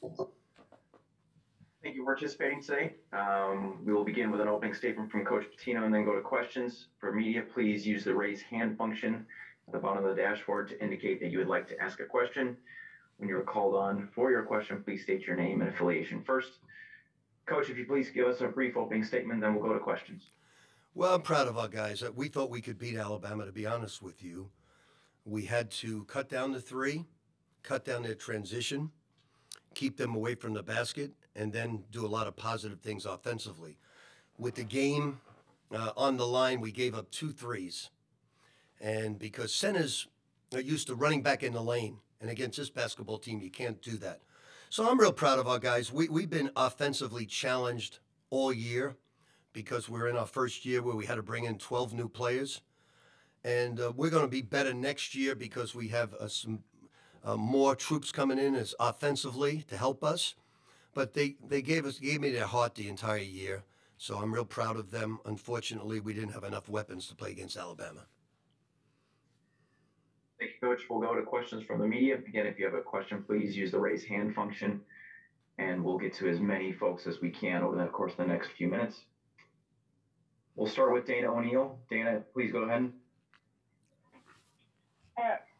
Thank you for participating today. Um, we will begin with an opening statement from Coach Pitino and then go to questions. For media, please use the raise hand function at the bottom of the dashboard to indicate that you would like to ask a question. When you're called on for your question, please state your name and affiliation first. Coach, if you please give us a brief opening statement, then we'll go to questions. Well, I'm proud of our guys. We thought we could beat Alabama, to be honest with you. We had to cut down the three, cut down their transition, keep them away from the basket, and then do a lot of positive things offensively. With the game uh, on the line, we gave up two threes. And because centers are used to running back in the lane, and against this basketball team, you can't do that. So I'm real proud of our guys. We, we've been offensively challenged all year because we're in our first year where we had to bring in 12 new players. And uh, we're going to be better next year because we have uh, some uh, more troops coming in as offensively to help us. But they, they gave us gave me their heart the entire year. So I'm real proud of them. Unfortunately, we didn't have enough weapons to play against Alabama. Thank you, Coach. We'll go to questions from the media. Again, if you have a question, please use the raise hand function, and we'll get to as many folks as we can over the course of the next few minutes. We'll start with Dana O'Neill. Dana, please go ahead.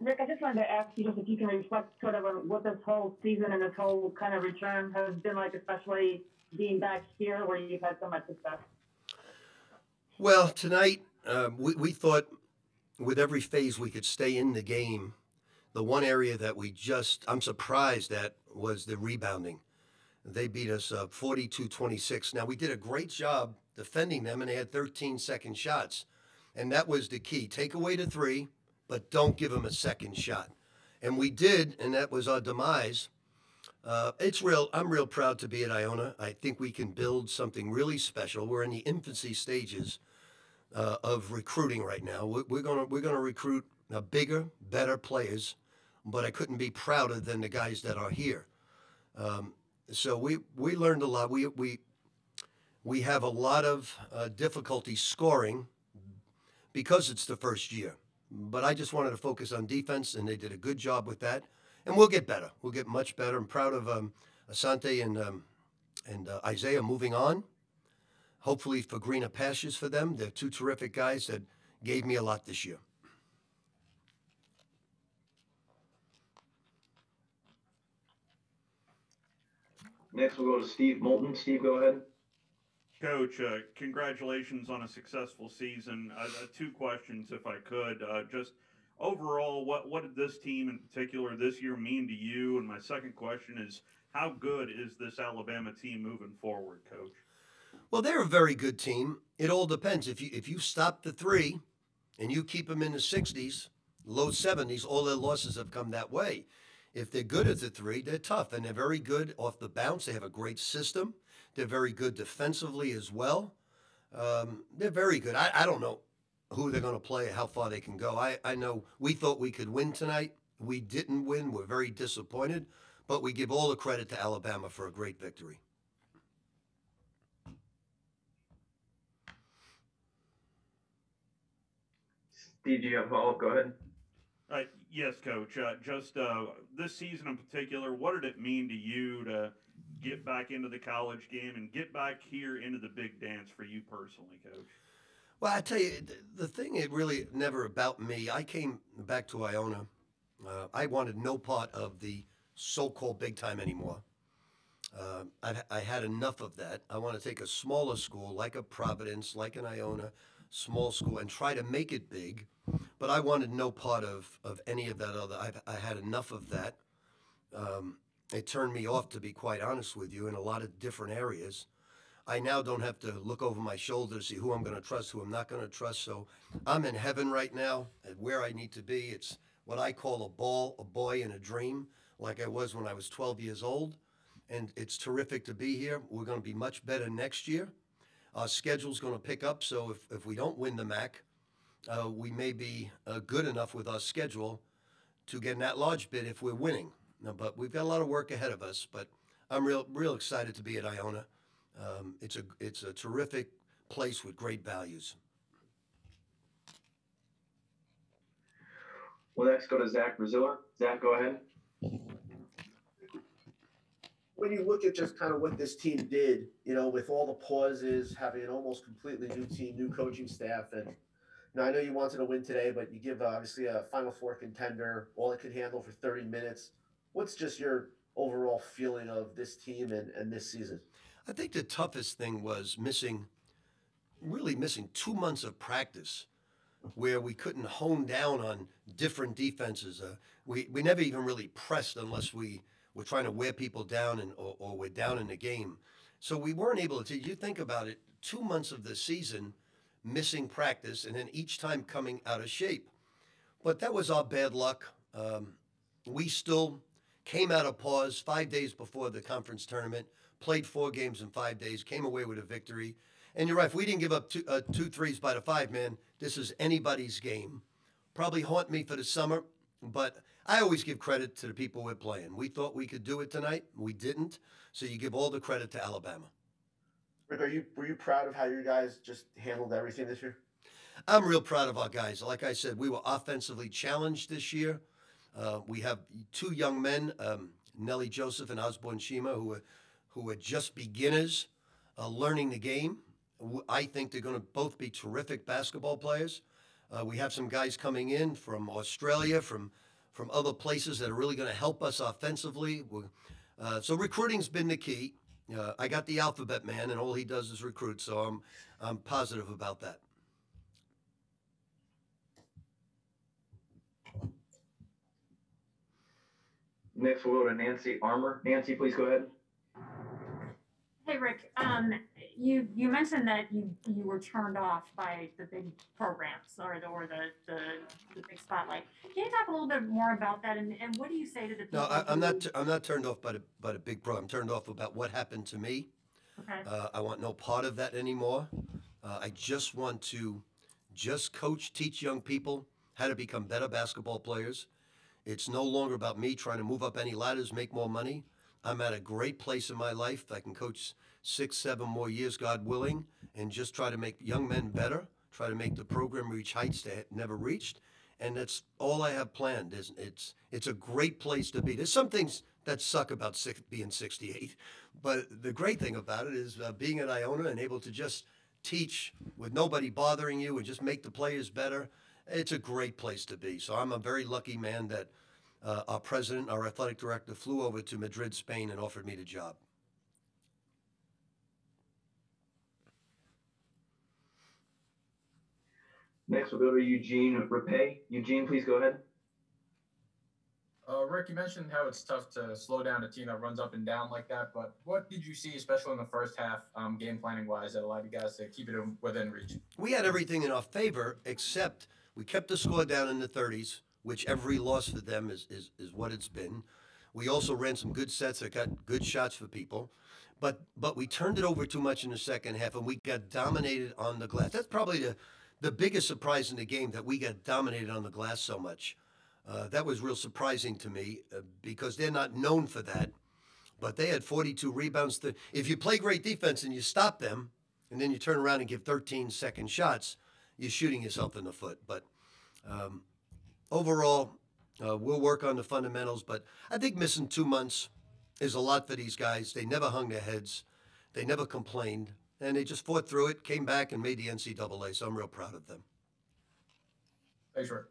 Rick, I just wanted to ask you just if you can reflect sort of on what this whole season and this whole kind of return has been like, especially being back here where you've had so much success. Well, tonight uh, we, we thought with every phase we could stay in the game. The one area that we just, I'm surprised at, was the rebounding. They beat us uh, 42 26. Now, we did a great job defending them, and they had 13 second shots. And that was the key. Take away the three, but don't give them a second shot. And we did, and that was our demise. Uh, it's real. I'm real proud to be at Iona. I think we can build something really special. We're in the infancy stages uh, of recruiting right now. We're, we're gonna we're gonna recruit uh, bigger, better players, but I couldn't be prouder than the guys that are here. Um, so we we learned a lot. We we we have a lot of uh, difficulty scoring because it's the first year. But I just wanted to focus on defense, and they did a good job with that. And we'll get better. We'll get much better. I'm proud of um, Asante and um, and uh, Isaiah moving on hopefully for greener pastures for them. They're two terrific guys that gave me a lot this year. Next, we'll go to Steve Moulton. Steve, go ahead. Coach, uh, congratulations on a successful season. Uh, uh, two questions, if I could. Uh, just overall, what what did this team in particular this year mean to you? And my second question is, how good is this Alabama team moving forward, Coach? Well, they're a very good team. It all depends. If you if you stop the three, and you keep them in the 60s, low 70s, all their losses have come that way. If they're good at the three, they're tough, and they're very good off the bounce. They have a great system. They're very good defensively as well. Um, they're very good. I, I don't know who they're going to play, how far they can go. I, I know we thought we could win tonight. We didn't win. We're very disappointed, but we give all the credit to Alabama for a great victory. Steve, do you have? Go ahead. Uh, yes, Coach. Uh, just uh, this season in particular, what did it mean to you to get back into the college game and get back here into the big dance for you personally, Coach? Well, I tell you, the thing it really never about me. I came back to Iona. Uh, I wanted no part of the so-called big time anymore. Uh, I, I had enough of that. I want to take a smaller school like a Providence, like an Iona, small school, and try to make it big. But I wanted no part of, of any of that other. I've, I had enough of that. Um, it turned me off, to be quite honest with you, in a lot of different areas. I now don't have to look over my shoulder to see who I'm going to trust, who I'm not going to trust. So I'm in heaven right now at where I need to be. It's what I call a ball, a boy, and a dream, like I was when I was 12 years old. And it's terrific to be here. We're going to be much better next year. Our schedule's going to pick up. So if, if we don't win the MAAC, uh, we may be uh, good enough with our schedule to get in that large bid if we're winning. No, but we've got a lot of work ahead of us. But I'm real, real excited to be at Iona. Um, it's a it's a terrific place with great values. We'll next go to Zach Braziller. Zach, go ahead. when you look at just kind of what this team did, you know, with all the pauses, having an almost completely new team, new coaching staff, and now, I know you wanted to win today, but you give uh, obviously a Final Four contender all it could handle for 30 minutes. What's just your overall feeling of this team and, and this season? I think the toughest thing was missing, really missing two months of practice where we couldn't hone down on different defenses. Uh, we, we never even really pressed unless we were trying to wear people down and, or, or we're down in the game. So we weren't able to, you think about it, two months of the season missing practice and then each time coming out of shape. But that was our bad luck. Um, we still came out of pause five days before the conference tournament, played four games in five days, came away with a victory. And you're right, if we didn't give up two, uh, two threes by the five man, this is anybody's game. Probably haunt me for the summer, but I always give credit to the people we're playing. We thought we could do it tonight, we didn't. So you give all the credit to Alabama. Rick, are you were you proud of how you guys just handled everything this year? I'm real proud of our guys. Like I said, we were offensively challenged this year. Uh, we have two young men, um, Nelly Joseph and Osborn Shema, who are who are just beginners uh, learning the game. I think they're going to both be terrific basketball players. Uh, we have some guys coming in from Australia, from from other places that are really going to help us offensively. Uh, so recruiting's been the key. Uh, I got the alphabet man, and all he does is recruit. So I'm I'm positive about that. Next, we'll go to Nancy Armour. Nancy, please go ahead. Hey, Rick, um, you, you mentioned that you, you were turned off by the big programs or the, or the, the, the big spotlight. Can you talk a little bit more about that and, and what do you say to the people? No, I, I'm not. I'm not turned off by the by the big pro. I'm turned off about what happened to me. Okay, Uh, I want no part of that anymore. Uh, I just want to just coach, teach young people how to become better basketball players. It's no longer about me trying to move up any ladders, make more money. I'm at a great place in my life. I can coach six, seven more years, God willing, and just try to make young men better, try to make the program reach heights they never reached. And that's all I have planned. Is it's it's a great place to be. There's some things that suck about six, being 68, but the great thing about it is uh, being at Iona and able to just teach with nobody bothering you and just make the players better. It's a great place to be. So I'm a very lucky man that uh, our president, our athletic director, flew over to Madrid, Spain, and offered me the job. Next, we'll go to Eugene Rapay. Eugene, please go ahead. Uh, Rick, you mentioned how it's tough to slow down a team that runs up and down like that, but what did you see, especially in the first half, um, game planning wise, that allowed you guys to keep it within reach? We had everything in our favor except we kept the score down in the 30s, which every loss for them is, is, is what it's been. We also ran some good sets that got good shots for people. But but we turned it over too much in the second half and we got dominated on the glass. That's probably the, the biggest surprise in the game that we got dominated on the glass so much. Uh, that was real surprising to me uh, because they're not known for that. But they had 42 rebounds. To, if you play great defense and you stop them, and then you turn around and give 13 second shots, you're shooting yourself in the foot. But um, overall, uh, we'll work on the fundamentals. But I think missing two months is a lot for these guys. They never hung their heads, they never complained, and they just fought through it, came back, and made the NCAA. So I'm real proud of them. Thanks, Rick.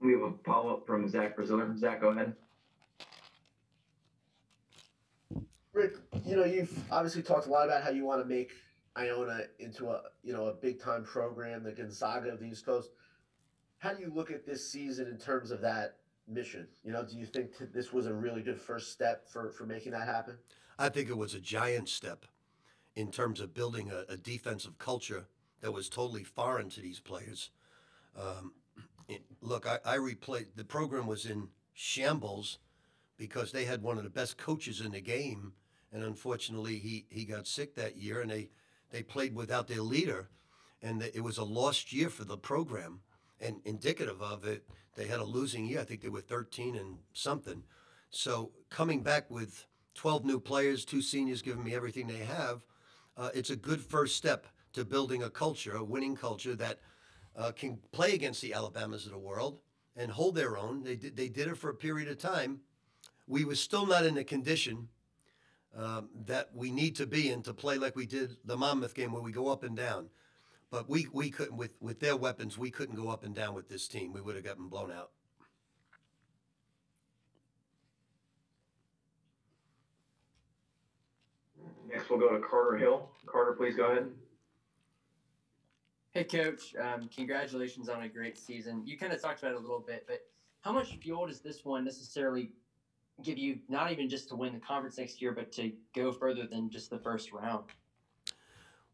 We have a follow-up from Zach Braziller. Zach, go ahead. Rick, you know, you've obviously talked a lot about how you want to make Iona into a you know a big time program, the Gonzaga of the East Coast. How do you look at this season in terms of that mission? You know, do you think this was a really good first step for for making that happen? I think it was a giant step in terms of building a, a defensive culture that was totally foreign to these players. Um, it, look, I, I replayed the program was in shambles because they had one of the best coaches in the game, and unfortunately, he, he got sick that year, and they they played without their leader, and it was a lost year for the program. And indicative of it, they had a losing year. I think they were 13 and something. So coming back with 12 new players, two seniors giving me everything they have, uh, it's a good first step to building a culture, a winning culture that uh, can play against the Alabamas of the world and hold their own. They did, they did it for a period of time we were still not in the condition um, that we need to be in to play like we did the Monmouth game where we go up and down. But we, we couldn't with, with their weapons, we couldn't go up and down with this team. We would have gotten blown out. Next, we'll go to Carter Hill. Carter, please go ahead. Hey, coach. Um, congratulations on a great season. You kind of talked about it a little bit, but how much fuel does this one necessarily give you, not even just to win the conference next year, but to go further than just the first round?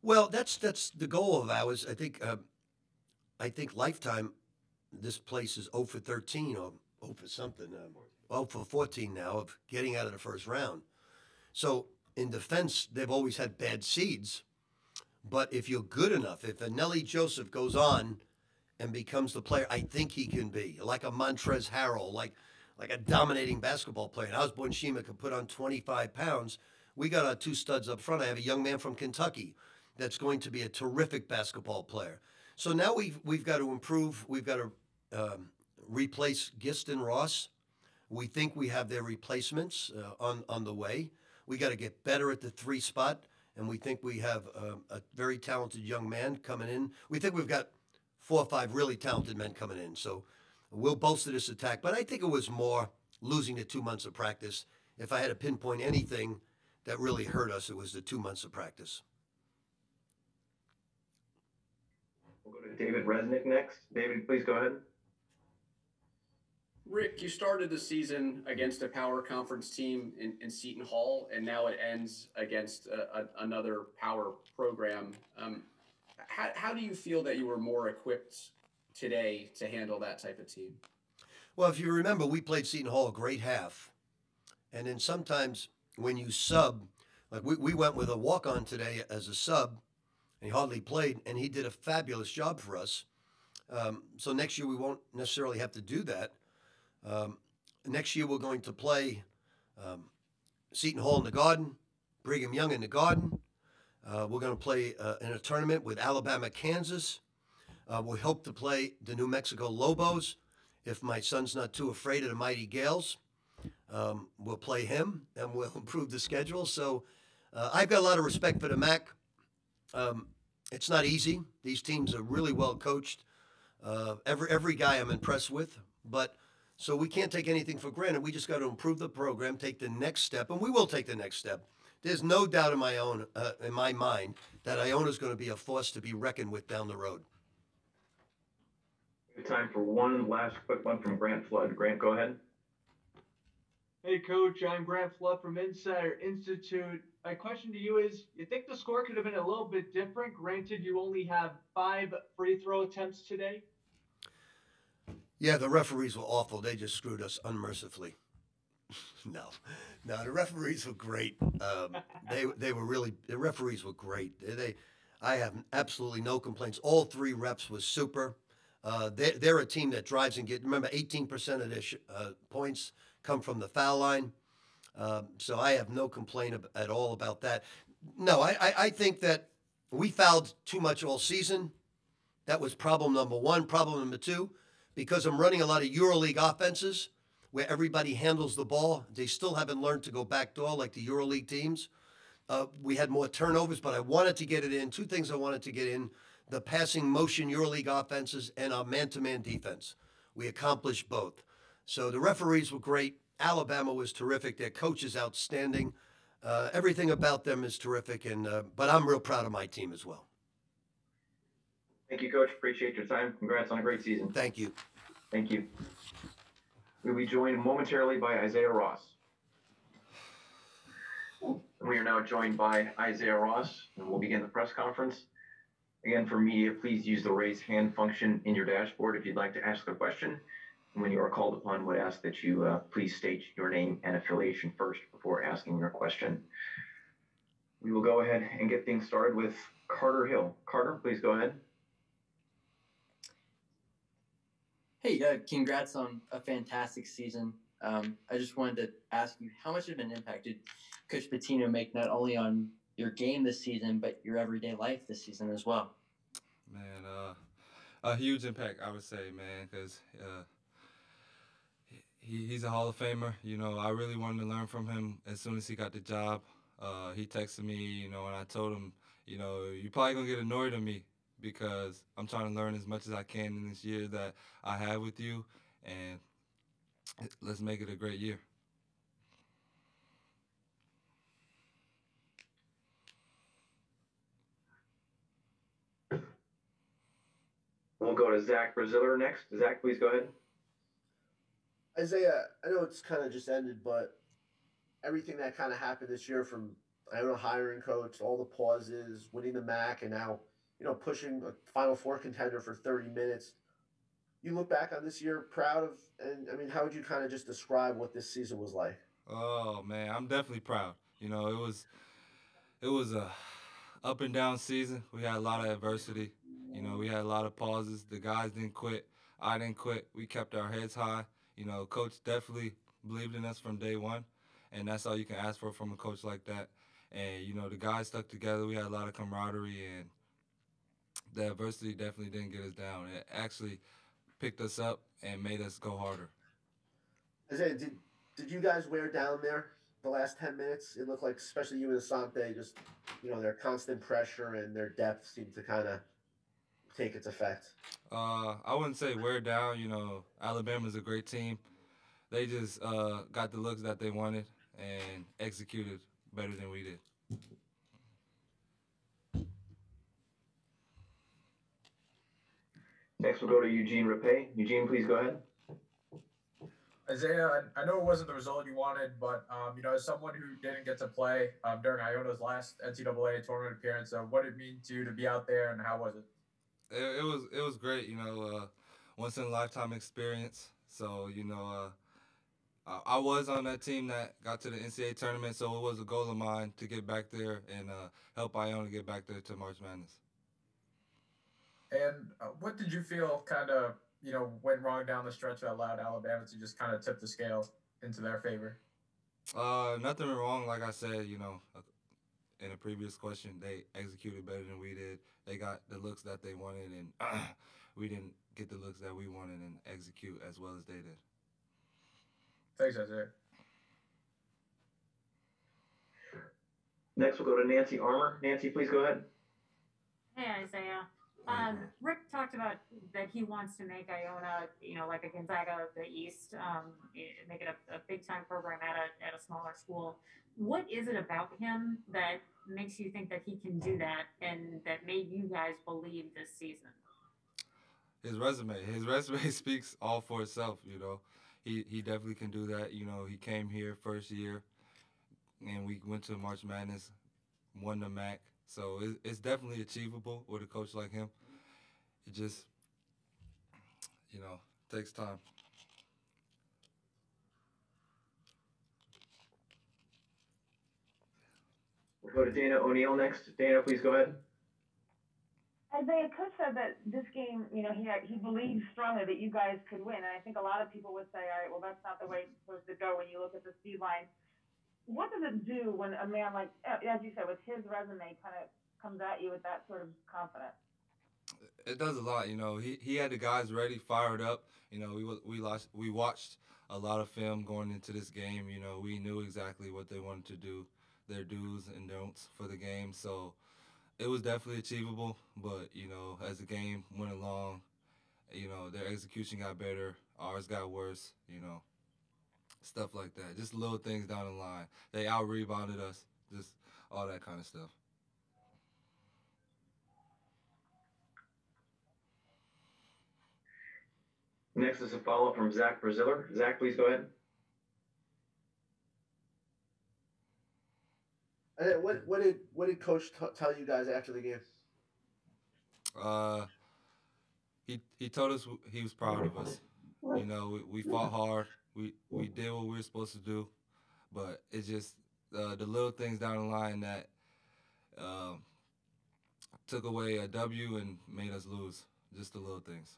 Well, that's that's the goal of ours. I think uh, I think lifetime. This place is 0 for 13 or 0 for something. Uh, 0 for 14 now of getting out of the first round. So in defense, they've always had bad seeds. But if you're good enough, if Nelly Joseph goes on and becomes the player I think he can be, like a Montrezl Harrell, like like a dominating basketball player, and Osborn Shema could put on 25 pounds. We got our two studs up front. I have a young man from Kentucky that's going to be a terrific basketball player. So now we've we've got to improve. We've got to um, replace Giston Ross. We think we have their replacements uh, on on the way. We got to get better at the three spot, and we think we have um, a very talented young man coming in. We think we've got four or five really talented men coming in. So we'll bolster this attack. But I think it was more losing the two months of practice. If I had to pinpoint anything that really hurt us, it was the two months of practice. We'll go to David Resnick next. David, please go ahead. Rick, you started the season against a power conference team in, in Seton Hall, and now it ends against a, a, another power program. Um, how, how do you feel that you were more equipped today to handle that type of team? Well, if you remember, we played Seton Hall a great half. And then sometimes when you sub, like we, we went with a walk on today as a sub, and he hardly played, and he did a fabulous job for us. Um, so next year we won't necessarily have to do that. Um, next year we're going to play um, Seton Hall in the Garden, Brigham Young in the Garden. Uh, we're going to play uh, in a tournament with Alabama, Kansas. Uh, we hope to play the New Mexico Lobos. If my son's not too afraid of the Mighty Gaels, um, we'll play him and we'll improve the schedule. So uh, I've got a lot of respect for the MAAC. Um, it's not easy. These teams are really well coached. Uh, every every guy I'm impressed with, but so we can't take anything for granted. We just got to improve the program, take the next step, and we will take the next step. There's no doubt in my own uh, in my mind that Iona is going to be a force to be reckoned with down the road. Time for one last quick one from Grant Flood. Grant, go ahead. Hey, Coach, I'm Grant Flood from Insider Institute. My question to you is you think the score could have been a little bit different? Granted, you only have five free throw attempts today. Yeah, the referees were awful. They just screwed us unmercifully. no, no, the referees were great. Um, they they were really the referees were great. They, they, I have absolutely no complaints. All three reps was super. Uh, they, they're a team that drives and get. Remember, 18% of their sh- uh, points come from the foul line. Um, so I have no complaint ab- at all about that. No, I, I, I think that we fouled too much all season. That was problem number one. Problem number two, because I'm running a lot of EuroLeague offenses where everybody handles the ball, they still haven't learned to go backdoor like the EuroLeague teams. Uh, we had more turnovers, but I wanted to get it in. Two things I wanted to get in the passing motion EuroLeague offenses and our man to man defense. We accomplished both. So the referees were great. Alabama was terrific. Their coach is outstanding. Uh, everything about them is terrific. And uh, but I'm real proud of my team as well. Thank you, Coach. Appreciate your time. Congrats on a great season. Thank you. Thank you. We'll be joined momentarily by Isaiah Ross. We are now joined by Isaiah Ross, and we'll begin the press conference. Again, for media, please use the raise hand function in your dashboard if you'd like to ask a question. And when you are called upon, would ask that you uh, please state your name and affiliation first before asking your question. We will go ahead and get things started with Carter Hill. Carter, please go ahead. Hey, uh, congrats on a fantastic season. Um, I just wanted to ask you how much of an impact did Coach Pitino make not only on your game this season, but your everyday life this season as well? Man, uh, a huge impact, I would say, man, because uh, he, he's a Hall of Famer. You know, I really wanted to learn from him as soon as he got the job. Uh, he texted me, you know, and I told him, you know, you're probably gonna get annoyed at me because I'm trying to learn as much as I can in this year that I have with you, and let's make it a great year. We'll go to Zach Braziller next. Zach, please go ahead. Isaiah, I know it's kind of just ended, but everything that kind of happened this year from I don't know hiring coach, all the pauses, winning the MAAC, and now you know pushing a Final Four contender for 30 minutes. You look back on this year proud of, and I mean, how would you kind of just describe what this season was like? Oh man, I'm definitely proud. You know, it was it was a up and down season. We had a lot of adversity. You know, we had a lot of pauses. The guys didn't quit. I didn't quit. We kept our heads high. You know, coach definitely believed in us from day one, and that's all you can ask for from a coach like that. And you know, the guys stuck together. We had a lot of camaraderie, and the adversity definitely didn't get us down. It actually picked us up and made us go harder. Isaiah, did did you guys wear down there the last ten minutes? It looked like, especially you and Asante, just you know, their constant pressure and their depth seemed to kind of take its effect. Uh, I wouldn't say wear down. You know, Alabama's a great team. They just uh, got the looks that they wanted and executed better than we did. Next, we'll go to Eugene Rapay. Eugene, please go ahead. Isaiah, I, I know it wasn't the result you wanted, but um, you know, as someone who didn't get to play um, during Iona's last NCAA tournament appearance, uh, what did it mean to you to be out there, and how was it? It, it was it was great. You know, uh, once in a lifetime experience. So you know, uh, I, I, was on that team that got to the NCAA tournament, so it was a goal of mine to get back there and uh, help Iona get back there to March Madness. And uh, what did you feel kind of you know, went wrong down the stretch that allowed Alabama to just kind of tip the scale into their favor? Uh, nothing wrong. Like I said, you know, in a previous question, they executed better than we did. They got the looks that they wanted, and we didn't get the looks that we wanted and execute as well as they did. Thanks, Isaiah. Next, we'll go to Nancy Armour. Nancy, please go ahead. Um, Rick talked about that he wants to make Iona, you know, like a Gonzaga of the East, um, make it a, a big time program at a, at a smaller school. What is it about him that makes you think that he can do that and that made you guys believe this season? His resume, his resume speaks all for itself. You know, he he definitely can do that. You know, he came here first year, and we went to March Madness, won the MAAC. So it, it's definitely achievable with a coach like him. It just, you know, takes time. We'll go to Dana O'Neill next. Dana, please go ahead. Isaiah, coach said that this game, you know, he had, he believes strongly that you guys could win, and I think a lot of people would say, all right, well, that's not the way it's supposed to go when you look at the speed line what does it do when a man like, as you said, with his resume, kind of comes at you with that sort of confidence? It does a lot, you know. He he had the guys ready, fired up. You know, we we lost, we watched a lot of film going into this game. You know, we knew exactly what they wanted to do, their do's and don'ts for the game. So it was definitely achievable. But you know, as the game went along, you know, their execution got better, ours got worse. You know, stuff like that. Just little things down the line. They out rebounded us, just all that kind of stuff. Next is a follow up from Zach Braziller. Zach, please go ahead. And what what did what did Coach t- tell you guys after the game? Uh, he he told us he was proud of us. You know, we, we fought hard we we did what we were supposed to do, but it's just uh, the little things down the line that um, took away a W and made us lose. Just the little things.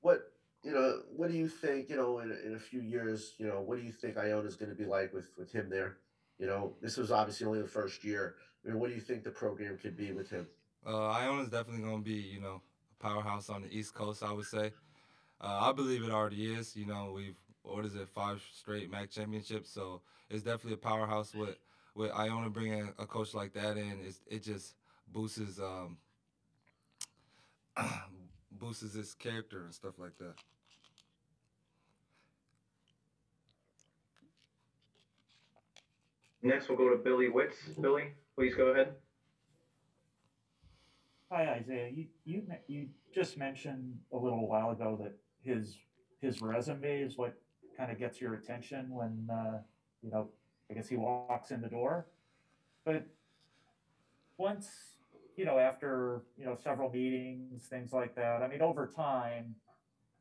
What you know? What do you think? You know, in, in a few years, you know, what do you think Iona's going to be like with with him there? You know, this was obviously only the first year. I mean, what do you think the program could be with him? Uh, Iona's definitely going to be, you know, a powerhouse on the East Coast. I would say. Uh, I believe it already is. You know, we've what is it, five straight MAAC championships. So it's definitely a powerhouse with with Iona bringing a coach like that in. It's, it just boosts um boosts his character and stuff like that. Next, we'll go to Billy Witz. Billy, please go ahead. Hi Isaiah, you you you just mentioned a little while ago that his his resume is what kind of gets your attention when uh, you know I guess he walks in the door. But once you know after you know several meetings, things like that. I mean, over time,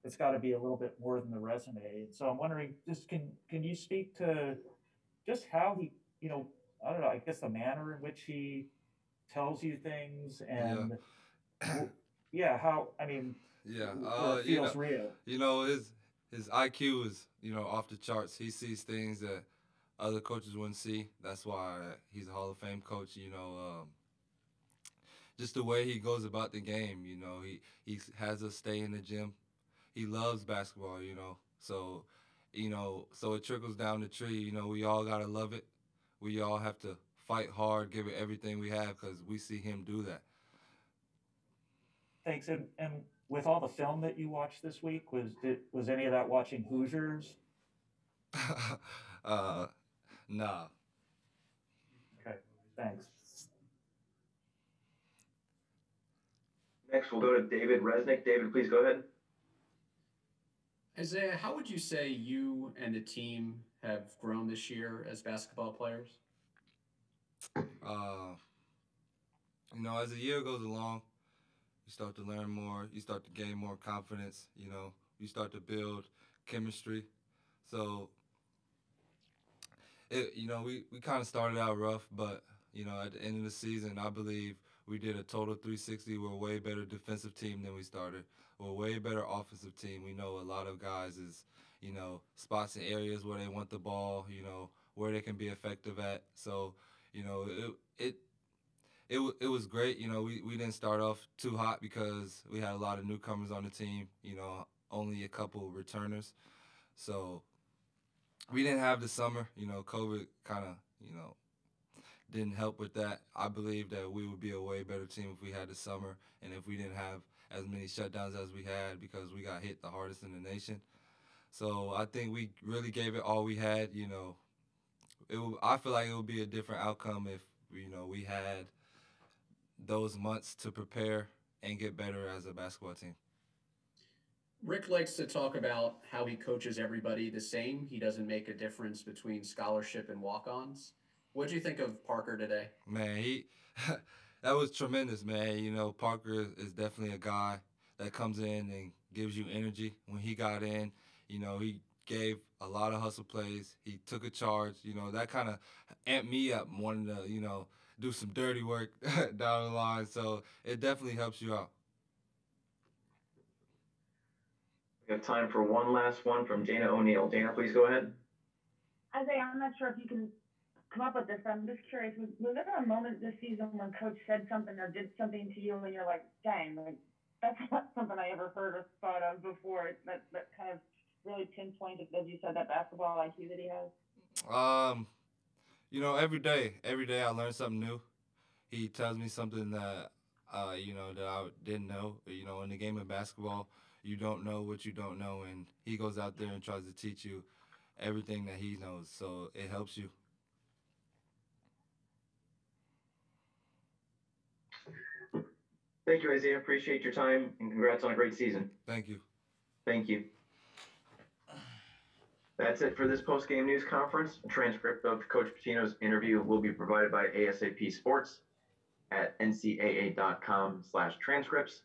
it's got to be a little bit more than the resume. So I'm wondering, just can can you speak to just how he you know I don't know I guess the manner in which he tells you things and w- yeah, how I mean Yeah, uh, it you feels know, real. you know his his IQ is you know off the charts. He sees things that other coaches wouldn't see. That's why he's a Hall of Fame coach. You know, um, just the way he goes about the game. You know, he he has us stay in the gym. He loves basketball. You know, so you know, so it trickles down the tree. You know, we all gotta love it. We all have to fight hard, give it everything we have, because we see him do that. Thanks. And and with all the film that you watched this week, was did was any of that watching Hoosiers? uh, nah. Okay, thanks. Next, we'll go to David Resnick. David, please go ahead. Isaiah, how would you say you and the team have grown this year as basketball players? uh, you know, as the year goes along, you start to learn more. You start to gain more confidence. You know, you start to build chemistry. So, it you know, we we kind of started out rough, but you know, at the end of the season, I believe we did a total 360. We're a way better defensive team than we started. We're a way better offensive team. We know a lot of guys is you know spots and areas where they want the ball. You know where they can be effective at. So you know, it it it, it was great. You know, we, we didn't start off too hot because we had a lot of newcomers on the team. You know, only a couple returners, so we didn't have the summer. You know, COVID kind of you know didn't help with that. I believe that we would be a way better team if we had the summer and if we didn't have as many shutdowns as we had because we got hit the hardest in the nation. So I think we really gave it all we had. You know, it will, I feel like it would be a different outcome if you know we had those months to prepare and get better as a basketball team. Rick likes to talk about how he coaches everybody the same. He doesn't make a difference between scholarship and walk-ons. What do you think of Parker today? Man, he that was tremendous, man. You know, Parker is definitely a guy that comes in and gives you energy. When he got in, you know, he gave a lot of hustle plays. He took a charge. You know, that kind of amped me up, wanting to, you know, do some dirty work down the line. So it definitely helps you out. We have time for one last one from Dana O'Neill. Dana, please go ahead. Isaiah, I'm not sure if you can come up with this, but I'm just curious. Was, was there a moment this season when Coach said something or did something to you, and you're like, "Dang, like that's not something I ever heard or thought of before." That that kind of really pinpointed, as you said, that basketball IQ that he has. Um, you know, every day, every day I learn something new. He tells me something that, uh, you know, that I didn't know. You know, in the game of basketball, you don't know what you don't know, and he goes out there and tries to teach you everything that he knows. So it helps you. Thank you, Isaiah. Appreciate your time and congrats on a great season. Thank you. Thank you. That's it for this post-game news conference. A transcript of Coach Pitino's interview will be provided by ASAP Sports at ncaa.com slash transcripts.